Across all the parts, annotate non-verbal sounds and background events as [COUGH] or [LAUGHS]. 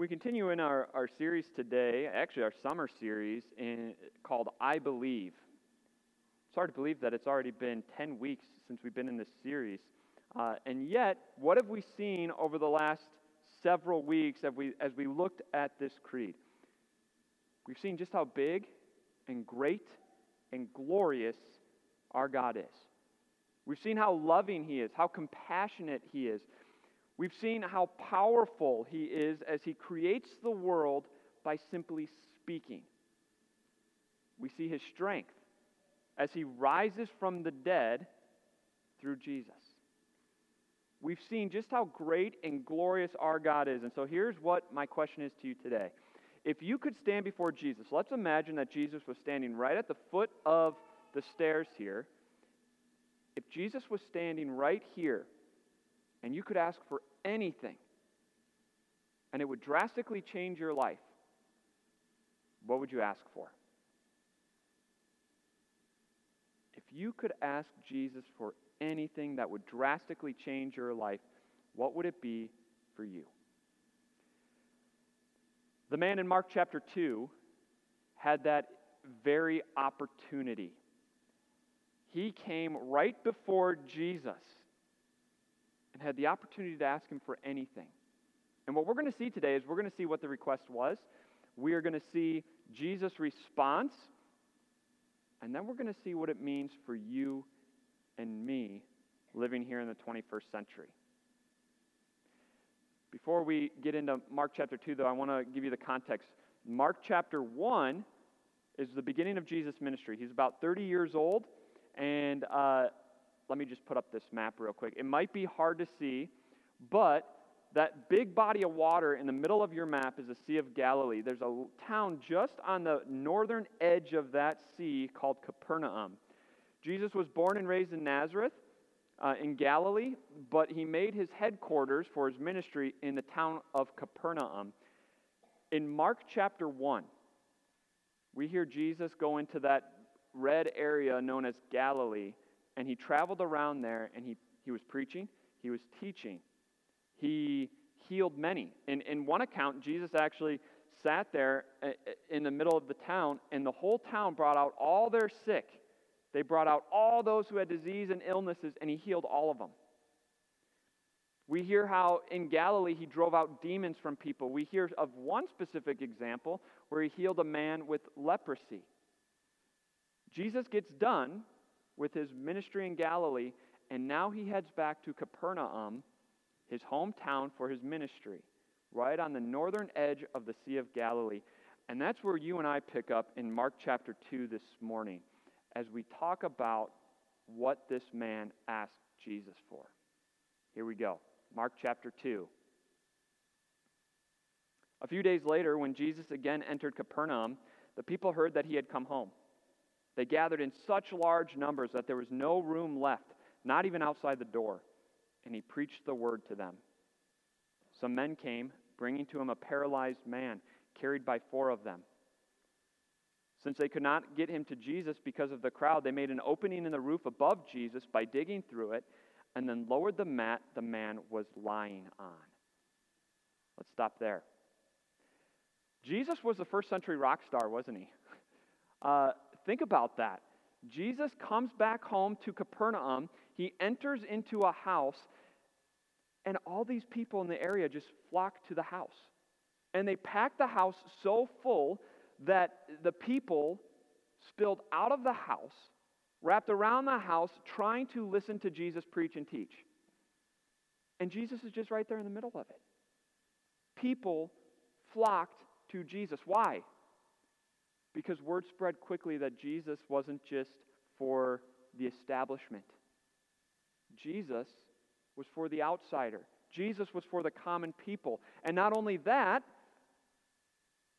We continue in our, our series today, actually, our summer series in, called I Believe. It's hard to believe that it's already been 10 weeks since we've been in this series. Uh, and yet, what have we seen over the last several weeks as we, as we looked at this creed? We've seen just how big and great and glorious our God is. We've seen how loving He is, how compassionate He is. We've seen how powerful He is as He creates the world by simply speaking. We see His strength as He rises from the dead through Jesus. We've seen just how great and glorious our God is. And so here's what my question is to you today. If you could stand before Jesus, let's imagine that Jesus was standing right at the foot of the stairs here if Jesus was standing right here and you could ask for anything and it would drastically change your life, what would you ask for? If you could ask Jesus for anything that would drastically change your life, what would it be for you? The man in Mark chapter 2 had that very opportunity he came right before Jesus and had the opportunity to ask him for anything. And what we're going to see today is we're going to see what the request was. We are going to see Jesus' response. And then we're going to see what it means for you and me living here in the 21st century. Before we get into Mark chapter 2, though, I want to give you the context. Mark chapter 1 is the beginning of Jesus' ministry. He's about 30 years old and uh, let me just put up this map real quick. It might be hard to see, but that big body of water in the middle of your map is the Sea of Galilee. There's a town just on the northern edge of that sea called Capernaum. Jesus was born and raised in Nazareth uh, in Galilee, but he made his headquarters for his ministry in the town of Capernaum. In Mark chapter 1, we hear Jesus go into that red area known as Galilee, and he traveled around there and he, he was preaching, he was teaching, he healed many. In, in one account, Jesus actually sat there uh, uh, in the middle of the town, and the whole town brought out all their sick. They brought out all those who had disease and illnesses, and he healed all of them. We hear how in Galilee he drove out demons from people. We hear of one specific example where he healed a man with leprosy. Jesus gets done with his ministry in Galilee, and now he heads back to Capernaum, his hometown, for his ministry, right on the northern edge of the Sea of Galilee. And that's where you and I pick up in Mark chapter 2 this morning as we talk about what this man asked Jesus for. Here we go. Mark chapter 2. A few days later, when Jesus again entered Capernaum, the people heard that he had come home. They gathered in such large numbers that there was no room left, not even outside the door, and he preached the word to them. Some men came, bringing to him a paralyzed man, carried by four of them. Since they could not get him to Jesus because of the crowd, they made an opening in the roof above Jesus by digging through it and then lowered the mat the man was lying on. Let's stop there. Jesus was the first century rock star, wasn't he? [LAUGHS] Uh, Think about that. Jesus comes back home to Capernaum. He enters into a house, and all these people in the area just flock to the house. And they pack the house so full that the people spilled out of the house, wrapped around the house, trying to listen to Jesus preach and teach. And Jesus is just right there in the middle of it. People flocked to Jesus. Why? Because word spread quickly that Jesus wasn't just for the establishment, Jesus was for the outsider. Jesus was for the common people. And not only that,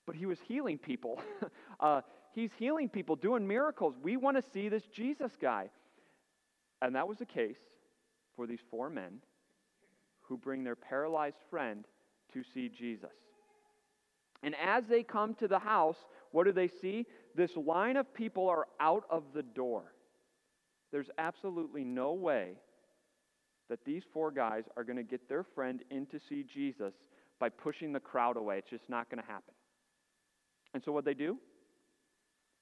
but he was healing people. [LAUGHS] uh, he's healing people, doing miracles. We want to see this Jesus guy. And that was the case for these four men who bring their paralyzed friend to see Jesus. And as they come to the house, what do they see? This line of people are out of the door. There's absolutely no way that these four guys are going to get their friend in to see Jesus by pushing the crowd away. It's just not going to happen. And so what they do?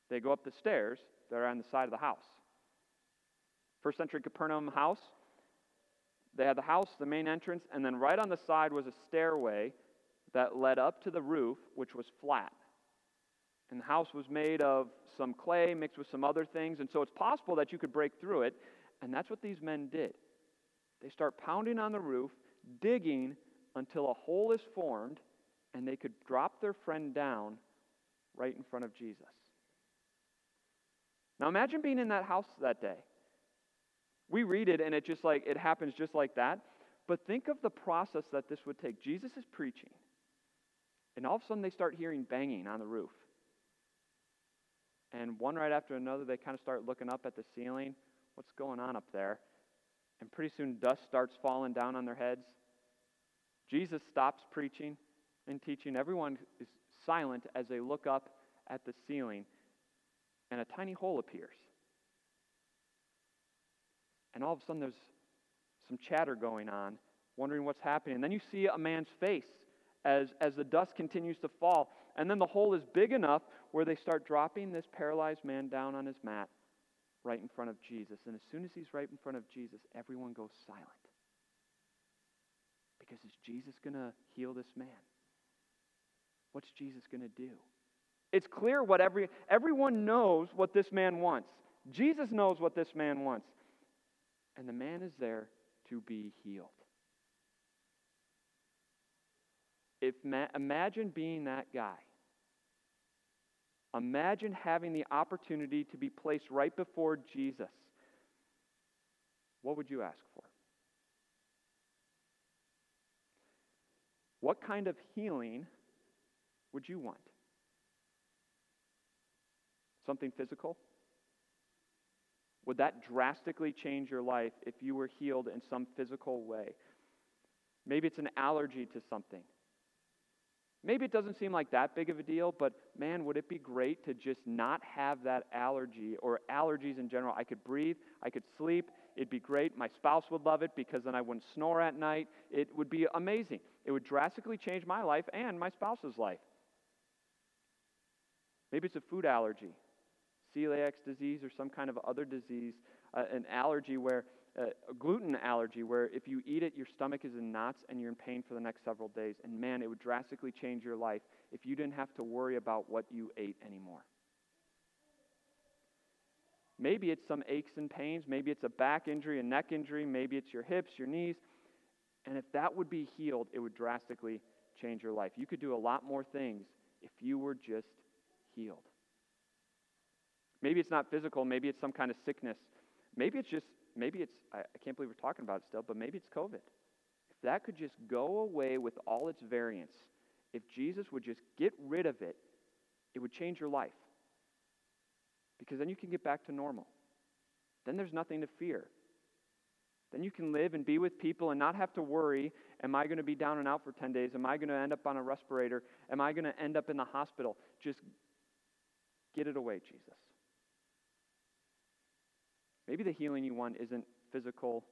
They go up the stairs that are on the side of the house. First century Capernaum house, they had the house, the main entrance, and then right on the side was a stairway that led up to the roof, which was flat. And the house was made of some clay mixed with some other things, and so it's possible that you could break through it. And that's what these men did. They start pounding on the roof, digging until a hole is formed, and they could drop their friend down right in front of Jesus. Now imagine being in that house that day. We read it and it just like it happens just like that. But think of the process that this would take. Jesus is preaching. And all of a sudden they start hearing banging on the roof. And one right after another, they kind of start looking up at the ceiling. What's going on up there? And pretty soon, dust starts falling down on their heads. Jesus stops preaching and teaching. Everyone is silent as they look up at the ceiling, and a tiny hole appears. And all of a sudden, there's some chatter going on, wondering what's happening. And then you see a man's face as, as the dust continues to fall. And then the hole is big enough where they start dropping this paralyzed man down on his mat right in front of Jesus. And as soon as he's right in front of Jesus, everyone goes silent. Because is Jesus going to heal this man? What's Jesus going to do? It's clear what every everyone knows what this man wants. Jesus knows what this man wants. And the man is there to be healed. If imagine being that guy Imagine having the opportunity to be placed right before Jesus. What would you ask for? What kind of healing would you want? Something physical? Would that drastically change your life if you were healed in some physical way? Maybe it's an allergy to something. Maybe it doesn't seem like that big of a deal, but man, would it be great to just not have that allergy or allergies in general? I could breathe, I could sleep, it'd be great. My spouse would love it because then I wouldn't snore at night. It would be amazing. It would drastically change my life and my spouse's life. Maybe it's a food allergy, celiac disease, or some kind of other disease, uh, an allergy where a gluten allergy where if you eat it, your stomach is in knots and you're in pain for the next several days. And man, it would drastically change your life if you didn't have to worry about what you ate anymore. Maybe it's some aches and pains. Maybe it's a back injury, a neck injury. Maybe it's your hips, your knees. And if that would be healed, it would drastically change your life. You could do a lot more things if you were just healed. Maybe it's not physical. Maybe it's some kind of sickness. Maybe it's just maybe it's, I, I can't believe we're talking about it still, but maybe it's COVID. If that could just go away with all its variants, if Jesus would just get rid of it, it would change your life. Because then you can get back to normal. Then there's nothing to fear. Then you can live and be with people and not have to worry am I going to be down and out for 10 days? Am I going to end up on a respirator? Am I going to end up in the hospital? Just get it away, Jesus. Maybe the healing you want isn't physical,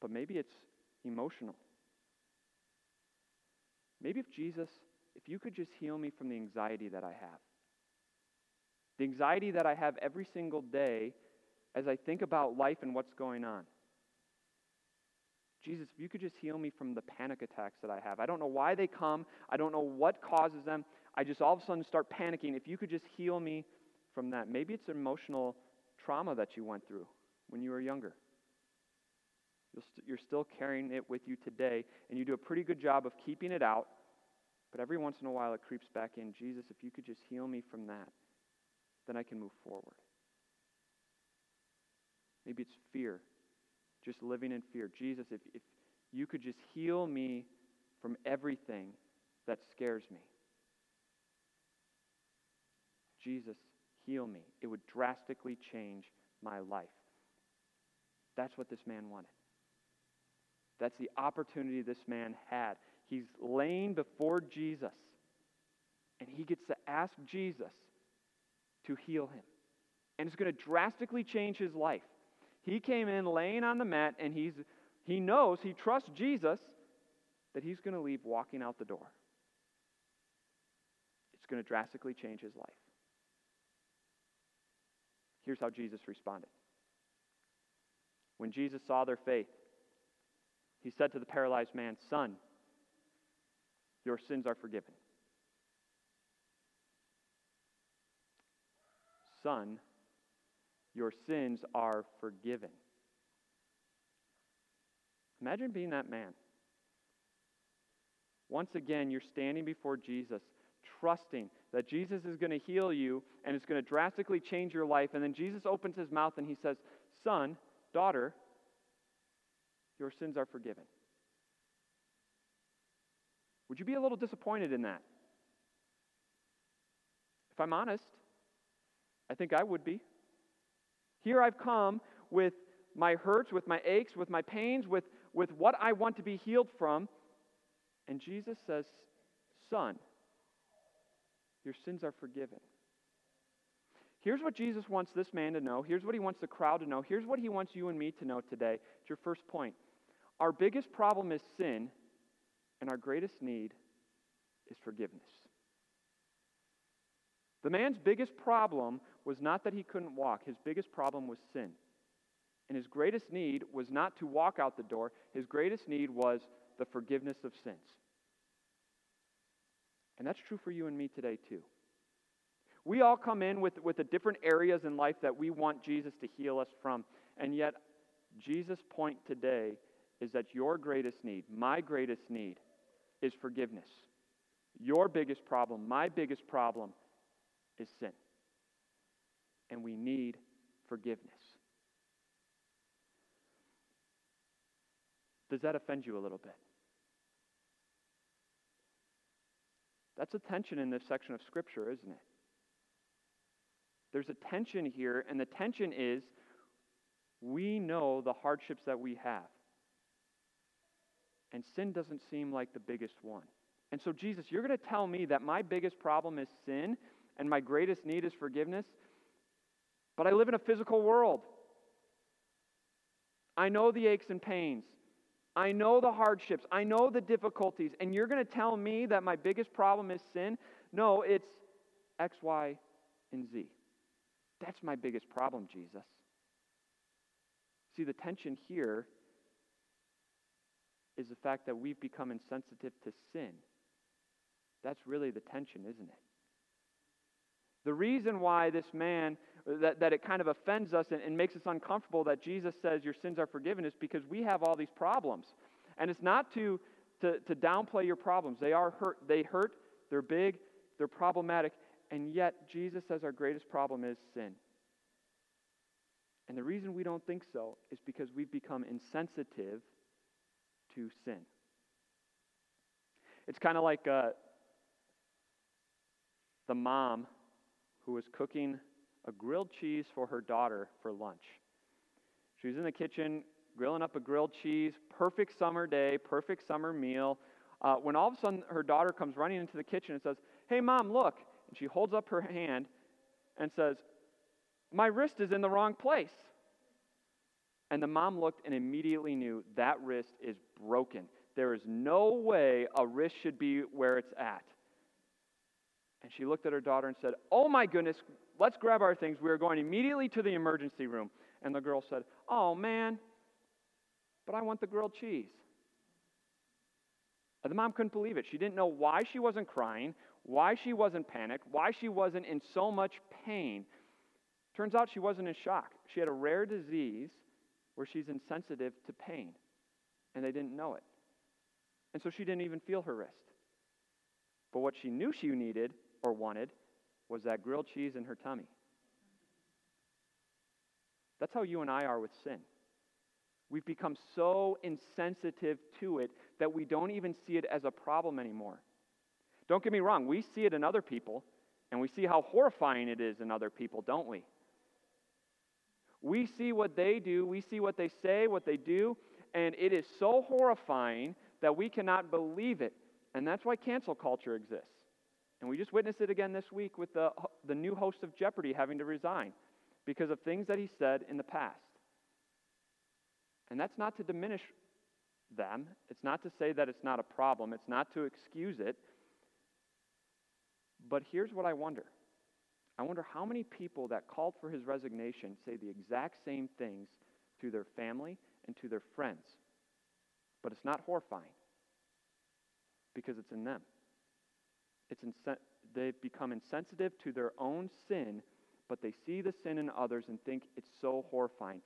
but maybe it's emotional. Maybe if Jesus, if you could just heal me from the anxiety that I have, the anxiety that I have every single day as I think about life and what's going on. Jesus, if you could just heal me from the panic attacks that I have. I don't know why they come, I don't know what causes them. I just all of a sudden start panicking. If you could just heal me from that. Maybe it's emotional trauma that you went through when you were younger. You're still carrying it with you today, and you do a pretty good job of keeping it out, but every once in a while it creeps back in. Jesus, if you could just heal me from that, then I can move forward. Maybe it's fear, just living in fear. Jesus, if, if you could just heal me from everything that scares me. Jesus, heal me. It would drastically change my life. That's what this man wanted. That's the opportunity this man had. He's laying before Jesus, and he gets to ask Jesus to heal him. And it's going to drastically change his life. He came in laying on the mat, and he's, he knows, he trusts Jesus that he's going to leave walking out the door. It's going to drastically change his life. Here's how Jesus responded. When Jesus saw their faith, he said to the paralyzed man, Son, your sins are forgiven. Son, your sins are forgiven. Imagine being that man. Once again, you're standing before Jesus, trusting that Jesus is going to heal you and it's going to drastically change your life. And then Jesus opens his mouth and he says, Son, daughter, your sins are forgiven. Would you be a little disappointed in that? If I'm honest, I think I would be. Here I've come with my hurts, with my aches, with my pains, with, with what I want to be healed from. And Jesus says, Son, your sins are forgiven. Here's what Jesus wants this man to know. Here's what he wants the crowd to know. Here's what he wants you and me to know today. It's your first point. Our biggest problem is sin, and our greatest need is forgiveness. The man's biggest problem was not that he couldn't walk, his biggest problem was sin. And his greatest need was not to walk out the door, his greatest need was the forgiveness of sins. And that's true for you and me today, too. We all come in with, with the different areas in life that we want Jesus to heal us from. And yet, Jesus' point today is that your greatest need, my greatest need, is forgiveness. Your biggest problem, my biggest problem, is sin. And we need forgiveness. Does that offend you a little bit? That's a tension in this section of Scripture, isn't it? There's a tension here, and the tension is we know the hardships that we have. And sin doesn't seem like the biggest one. And so, Jesus, you're going to tell me that my biggest problem is sin and my greatest need is forgiveness, but I live in a physical world. I know the aches and pains. I know the hardships. I know the difficulties. And you're going to tell me that my biggest problem is sin? No, it's X, Y, and Z. That's my biggest problem, Jesus. See, the tension here is the fact that we've become insensitive to sin. That's really the tension, isn't it? The reason why this man, that, that it kind of offends us and, and makes us uncomfortable that Jesus says your sins are forgiven is because we have all these problems. And it's not to, to, to downplay your problems. They are hurt, they hurt, they're big, they're problematic, and yet Jesus says our greatest problem is sin. And the reason we don't think so is because we've become insensitive to sin. It's kind of like uh, the mom who was cooking a grilled cheese for her daughter for lunch. She was in the kitchen grilling up a grilled cheese, perfect summer day, perfect summer meal. Uh, when all of a sudden her daughter comes running into the kitchen and says, Hey, mom, look. And she holds up her hand and says, My wrist is in the wrong place. And the mom looked and immediately knew that wrist is broken. There is no way a wrist should be where it's at. And she looked at her daughter and said, Oh my goodness, let's grab our things. We are going immediately to the emergency room. And the girl said, Oh man, but I want the grilled cheese. The mom couldn't believe it. She didn't know why she wasn't crying, why she wasn't panicked, why she wasn't in so much pain. Turns out she wasn't in shock. She had a rare disease where she's insensitive to pain, and they didn't know it. And so she didn't even feel her wrist. But what she knew she needed or wanted was that grilled cheese in her tummy. That's how you and I are with sin. We've become so insensitive to it that we don't even see it as a problem anymore. Don't get me wrong, we see it in other people, and we see how horrifying it is in other people, don't we? We see what they do, we see what they say, what they do, and it is so horrifying that we cannot believe it. And that's why cancel culture exists. And we just witnessed it again this week with the, the new host of Jeopardy having to resign because of things that he said in the past. And that's not to diminish them. It's not to say that it's not a problem, it's not to excuse it. But here's what I wonder I wonder how many people that called for his resignation say the exact same things to their family and to their friends. But it's not horrifying because it's in them. It's they've become insensitive to their own sin, but they see the sin in others and think it's so horrifying.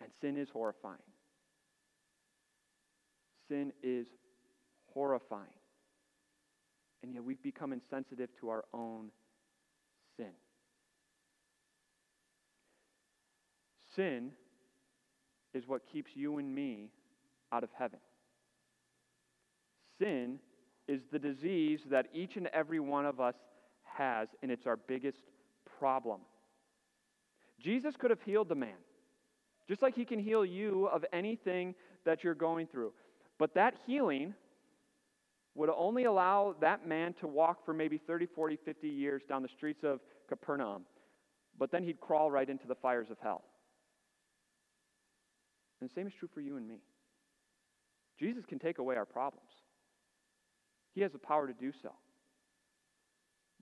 And sin is horrifying. Sin is horrifying. And yet we've become insensitive to our own sin. Sin is what keeps you and me out of heaven. Sin is the disease that each and every one of us has, and it's our biggest problem. Jesus could have healed the man, just like he can heal you of anything that you're going through. But that healing would only allow that man to walk for maybe 30, 40, 50 years down the streets of Capernaum. But then he'd crawl right into the fires of hell. And the same is true for you and me. Jesus can take away our problems, He has the power to do so.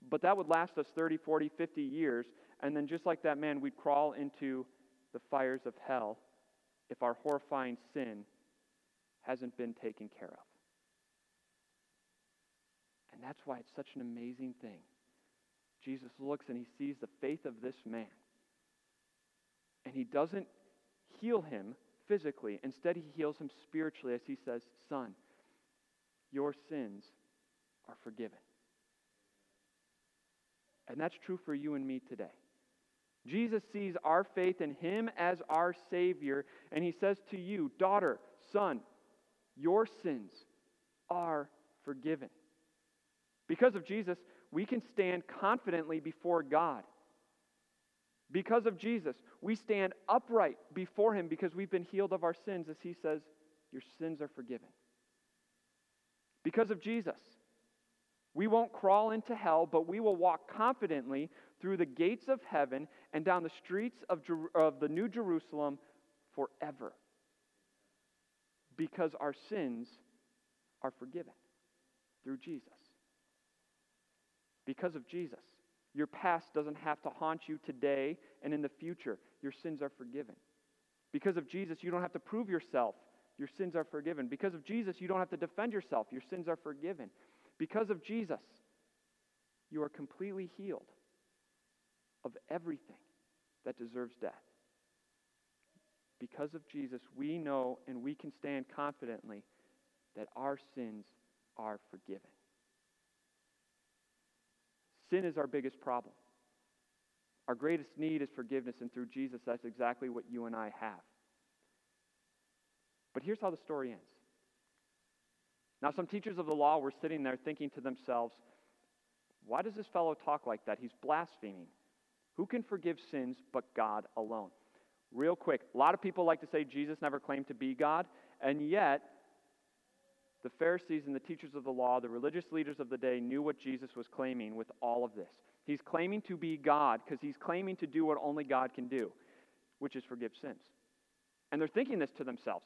But that would last us 30, 40, 50 years. And then, just like that man, we'd crawl into the fires of hell if our horrifying sin hasn't been taken care of. And that's why it's such an amazing thing. Jesus looks and he sees the faith of this man. And he doesn't heal him physically. Instead, he heals him spiritually as he says, Son, your sins are forgiven. And that's true for you and me today. Jesus sees our faith in him as our Savior, and he says to you, Daughter, son, your sins are forgiven. Because of Jesus, we can stand confidently before God. Because of Jesus, we stand upright before Him because we've been healed of our sins, as He says, Your sins are forgiven. Because of Jesus, we won't crawl into hell, but we will walk confidently through the gates of heaven and down the streets of, Jer- of the New Jerusalem forever. Because our sins are forgiven through Jesus because of Jesus. Your past doesn't have to haunt you today and in the future. Your sins are forgiven. Because of Jesus, you don't have to prove yourself. Your sins are forgiven. Because of Jesus, you don't have to defend yourself. Your sins are forgiven. Because of Jesus, you are completely healed of everything that deserves death. Because of Jesus, we know and we can stand confidently that our sins are forgiven. Sin is our biggest problem. Our greatest need is forgiveness, and through Jesus, that's exactly what you and I have. But here's how the story ends. Now, some teachers of the law were sitting there thinking to themselves, why does this fellow talk like that? He's blaspheming. Who can forgive sins but God alone? Real quick, a lot of people like to say Jesus never claimed to be God, and yet the Pharisees and the teachers of the law, the religious leaders of the day, knew what Jesus was claiming with all of this. He's claiming to be God because he's claiming to do what only God can do, which is forgive sins. And they're thinking this to themselves.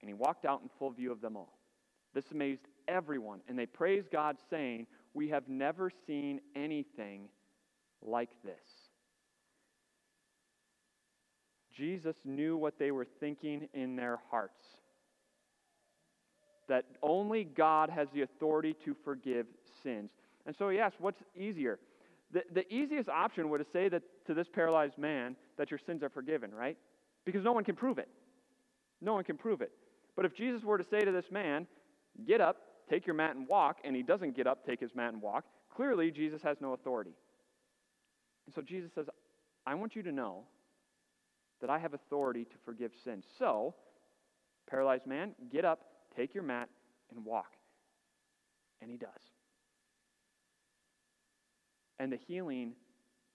and he walked out in full view of them all. This amazed everyone, and they praised God, saying, We have never seen anything like this. Jesus knew what they were thinking in their hearts that only God has the authority to forgive sins. And so he asked, What's easier? The, the easiest option would say that to this paralyzed man that your sins are forgiven, right? Because no one can prove it. No one can prove it. But if Jesus were to say to this man, Get up, take your mat and walk, and he doesn't get up, take his mat and walk, clearly Jesus has no authority. And so Jesus says, I want you to know that I have authority to forgive sins. So, paralyzed man, get up, take your mat, and walk. And he does. And the healing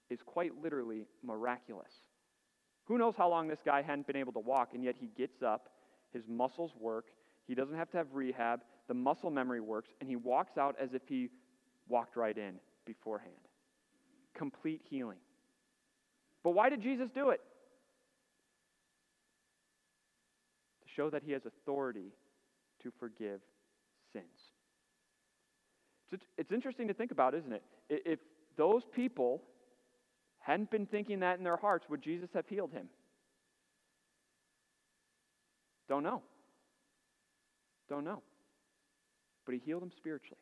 is quite literally miraculous. Who knows how long this guy hadn't been able to walk, and yet he gets up, his muscles work, he doesn't have to have rehab, the muscle memory works, and he walks out as if he walked right in beforehand. Complete healing. But why did Jesus do it? To show that he has authority to forgive sins. It's interesting to think about, isn't it? If those people hadn't been thinking that in their hearts, would Jesus have healed him? Don't know. Don't know. But he healed him spiritually.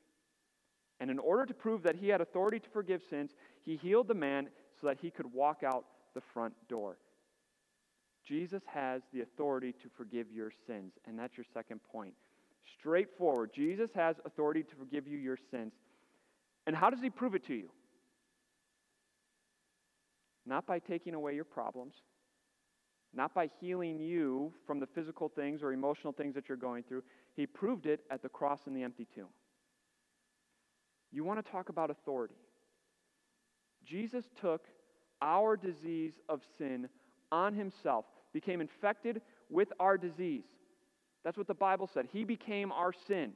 And in order to prove that he had authority to forgive sins, he healed the man so that he could walk out the front door. Jesus has the authority to forgive your sins, and that's your second point. Straightforward. Jesus has authority to forgive you your sins. And how does he prove it to you? Not by taking away your problems, not by healing you from the physical things or emotional things that you're going through. He proved it at the cross and the empty tomb. You want to talk about authority. Jesus took our disease of sin on himself, became infected with our disease. That's what the Bible said. He became our sin.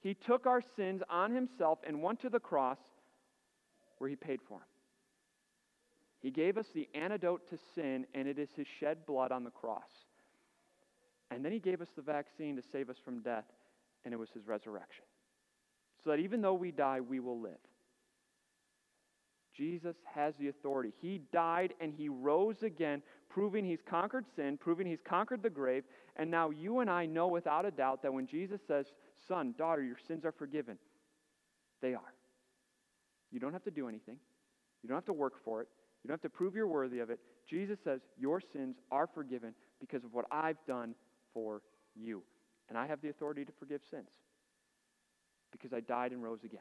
He took our sins on himself and went to the cross where he paid for them. He gave us the antidote to sin, and it is his shed blood on the cross. And then he gave us the vaccine to save us from death, and it was his resurrection. So that even though we die, we will live. Jesus has the authority. He died and he rose again, proving he's conquered sin, proving he's conquered the grave. And now you and I know without a doubt that when Jesus says, Son, daughter, your sins are forgiven, they are. You don't have to do anything, you don't have to work for it, you don't have to prove you're worthy of it. Jesus says, Your sins are forgiven because of what I've done for you. And I have the authority to forgive sins because I died and rose again.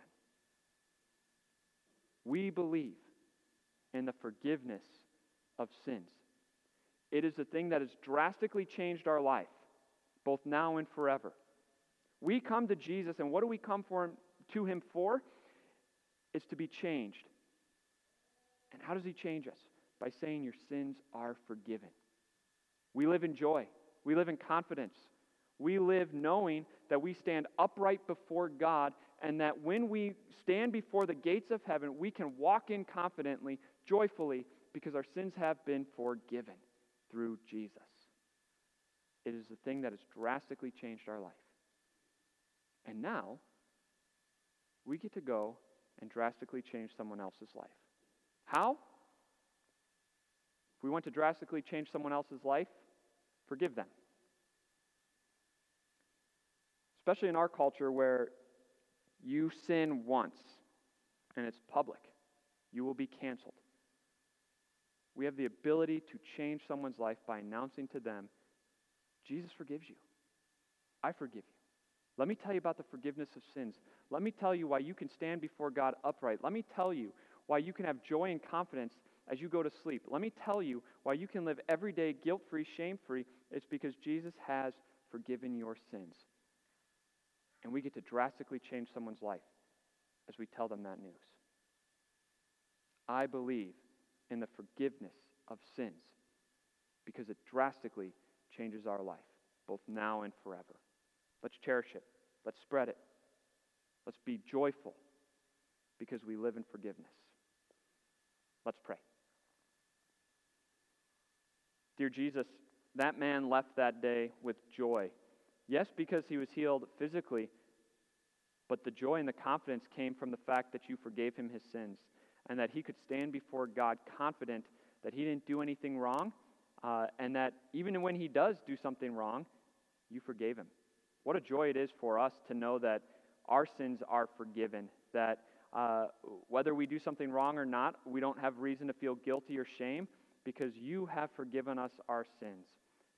We believe in the forgiveness of sins. It is a thing that has drastically changed our life, both now and forever. We come to Jesus, and what do we come for him, to him for? Is to be changed. And how does he change us? By saying, Your sins are forgiven. We live in joy, we live in confidence. We live knowing that we stand upright before God and that when we stand before the gates of heaven, we can walk in confidently, joyfully, because our sins have been forgiven through Jesus. It is the thing that has drastically changed our life. And now, we get to go and drastically change someone else's life. How? If we want to drastically change someone else's life, forgive them. Especially in our culture where you sin once and it's public, you will be canceled. We have the ability to change someone's life by announcing to them, Jesus forgives you. I forgive you. Let me tell you about the forgiveness of sins. Let me tell you why you can stand before God upright. Let me tell you why you can have joy and confidence as you go to sleep. Let me tell you why you can live every day guilt free, shame free. It's because Jesus has forgiven your sins. And we get to drastically change someone's life as we tell them that news. I believe in the forgiveness of sins because it drastically changes our life, both now and forever. Let's cherish it. Let's spread it. Let's be joyful because we live in forgiveness. Let's pray. Dear Jesus, that man left that day with joy. Yes, because he was healed physically, but the joy and the confidence came from the fact that you forgave him his sins and that he could stand before God confident that he didn't do anything wrong uh, and that even when he does do something wrong, you forgave him. What a joy it is for us to know that our sins are forgiven, that uh, whether we do something wrong or not, we don't have reason to feel guilty or shame because you have forgiven us our sins.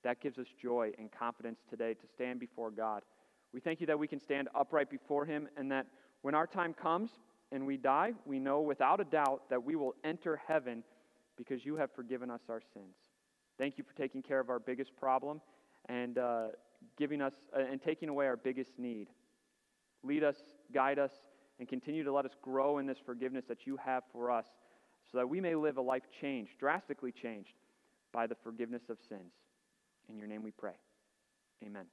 That gives us joy and confidence today to stand before God. We thank you that we can stand upright before Him and that when our time comes and we die, we know without a doubt that we will enter heaven because you have forgiven us our sins. Thank you for taking care of our biggest problem and uh, giving us uh, and taking away our biggest need. Lead us, guide us, and continue to let us grow in this forgiveness that you have for us so that we may live a life changed, drastically changed by the forgiveness of sins. In your name we pray. Amen.